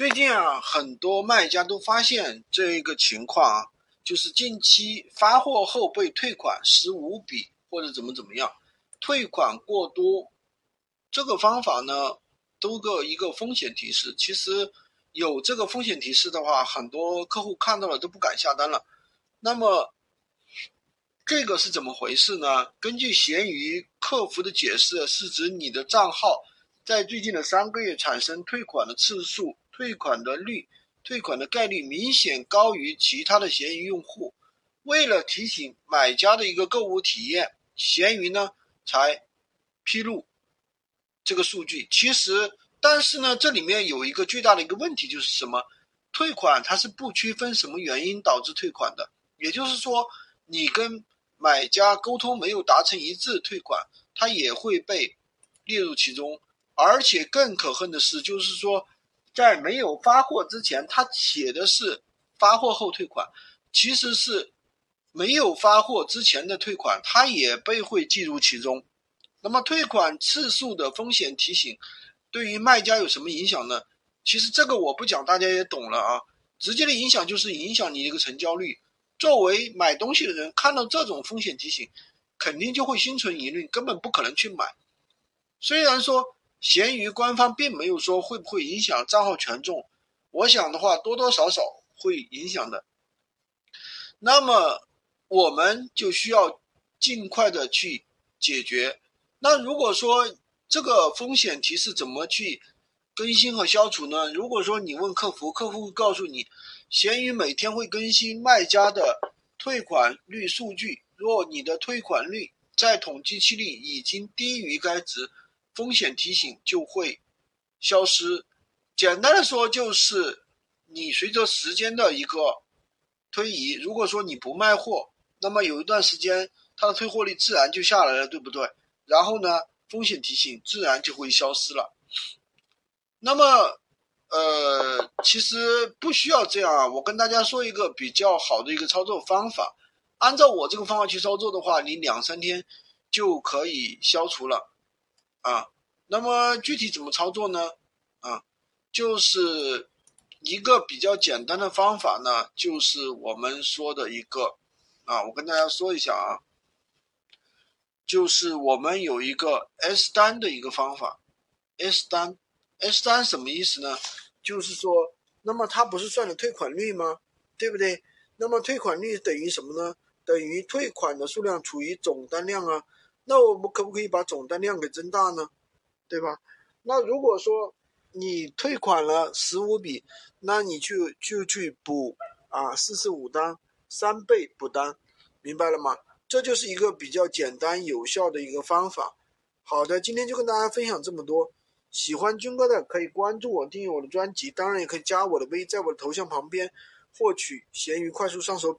最近啊，很多卖家都发现这一个情况啊，就是近期发货后被退款十五笔或者怎么怎么样，退款过多，这个方法呢，都个一个风险提示。其实有这个风险提示的话，很多客户看到了都不敢下单了。那么这个是怎么回事呢？根据闲鱼客服的解释，是指你的账号在最近的三个月产生退款的次数、退款的率、退款的概率明显高于其他的闲鱼用户。为了提醒买家的一个购物体验，闲鱼呢才披露这个数据。其实，但是呢，这里面有一个最大的一个问题就是什么？退款它是不区分什么原因导致退款的，也就是说，你跟买家沟通没有达成一致，退款它也会被列入其中。而且更可恨的是，就是说，在没有发货之前，他写的是发货后退款，其实是没有发货之前的退款，他也被会计入其中。那么退款次数的风险提醒，对于卖家有什么影响呢？其实这个我不讲，大家也懂了啊。直接的影响就是影响你一个成交率。作为买东西的人，看到这种风险提醒，肯定就会心存疑虑，根本不可能去买。虽然说闲鱼官方并没有说会不会影响账号权重，我想的话多多少少会影响的。那么我们就需要尽快的去解决。那如果说这个风险提示怎么去更新和消除呢？如果说你问客服，客服会告诉你。闲鱼每天会更新卖家的退款率数据，若你的退款率在统计期里已经低于该值，风险提醒就会消失。简单的说，就是你随着时间的一个推移，如果说你不卖货，那么有一段时间它的退货率自然就下来了，对不对？然后呢，风险提醒自然就会消失了。那么。呃，其实不需要这样啊。我跟大家说一个比较好的一个操作方法，按照我这个方法去操作的话，你两三天就可以消除了啊。那么具体怎么操作呢？啊，就是一个比较简单的方法呢，就是我们说的一个啊，我跟大家说一下啊，就是我们有一个 S 单的一个方法，S 单。S 单什么意思呢？就是说，那么它不是算的退款率吗？对不对？那么退款率等于什么呢？等于退款的数量除以总单量啊。那我们可不可以把总单量给增大呢？对吧？那如果说你退款了十五笔，那你就就去补啊四十五单，三倍补单，明白了吗？这就是一个比较简单有效的一个方法。好的，今天就跟大家分享这么多。喜欢军哥的可以关注我，订阅我的专辑，当然也可以加我的微，在我的头像旁边获取闲鱼快速上手笔。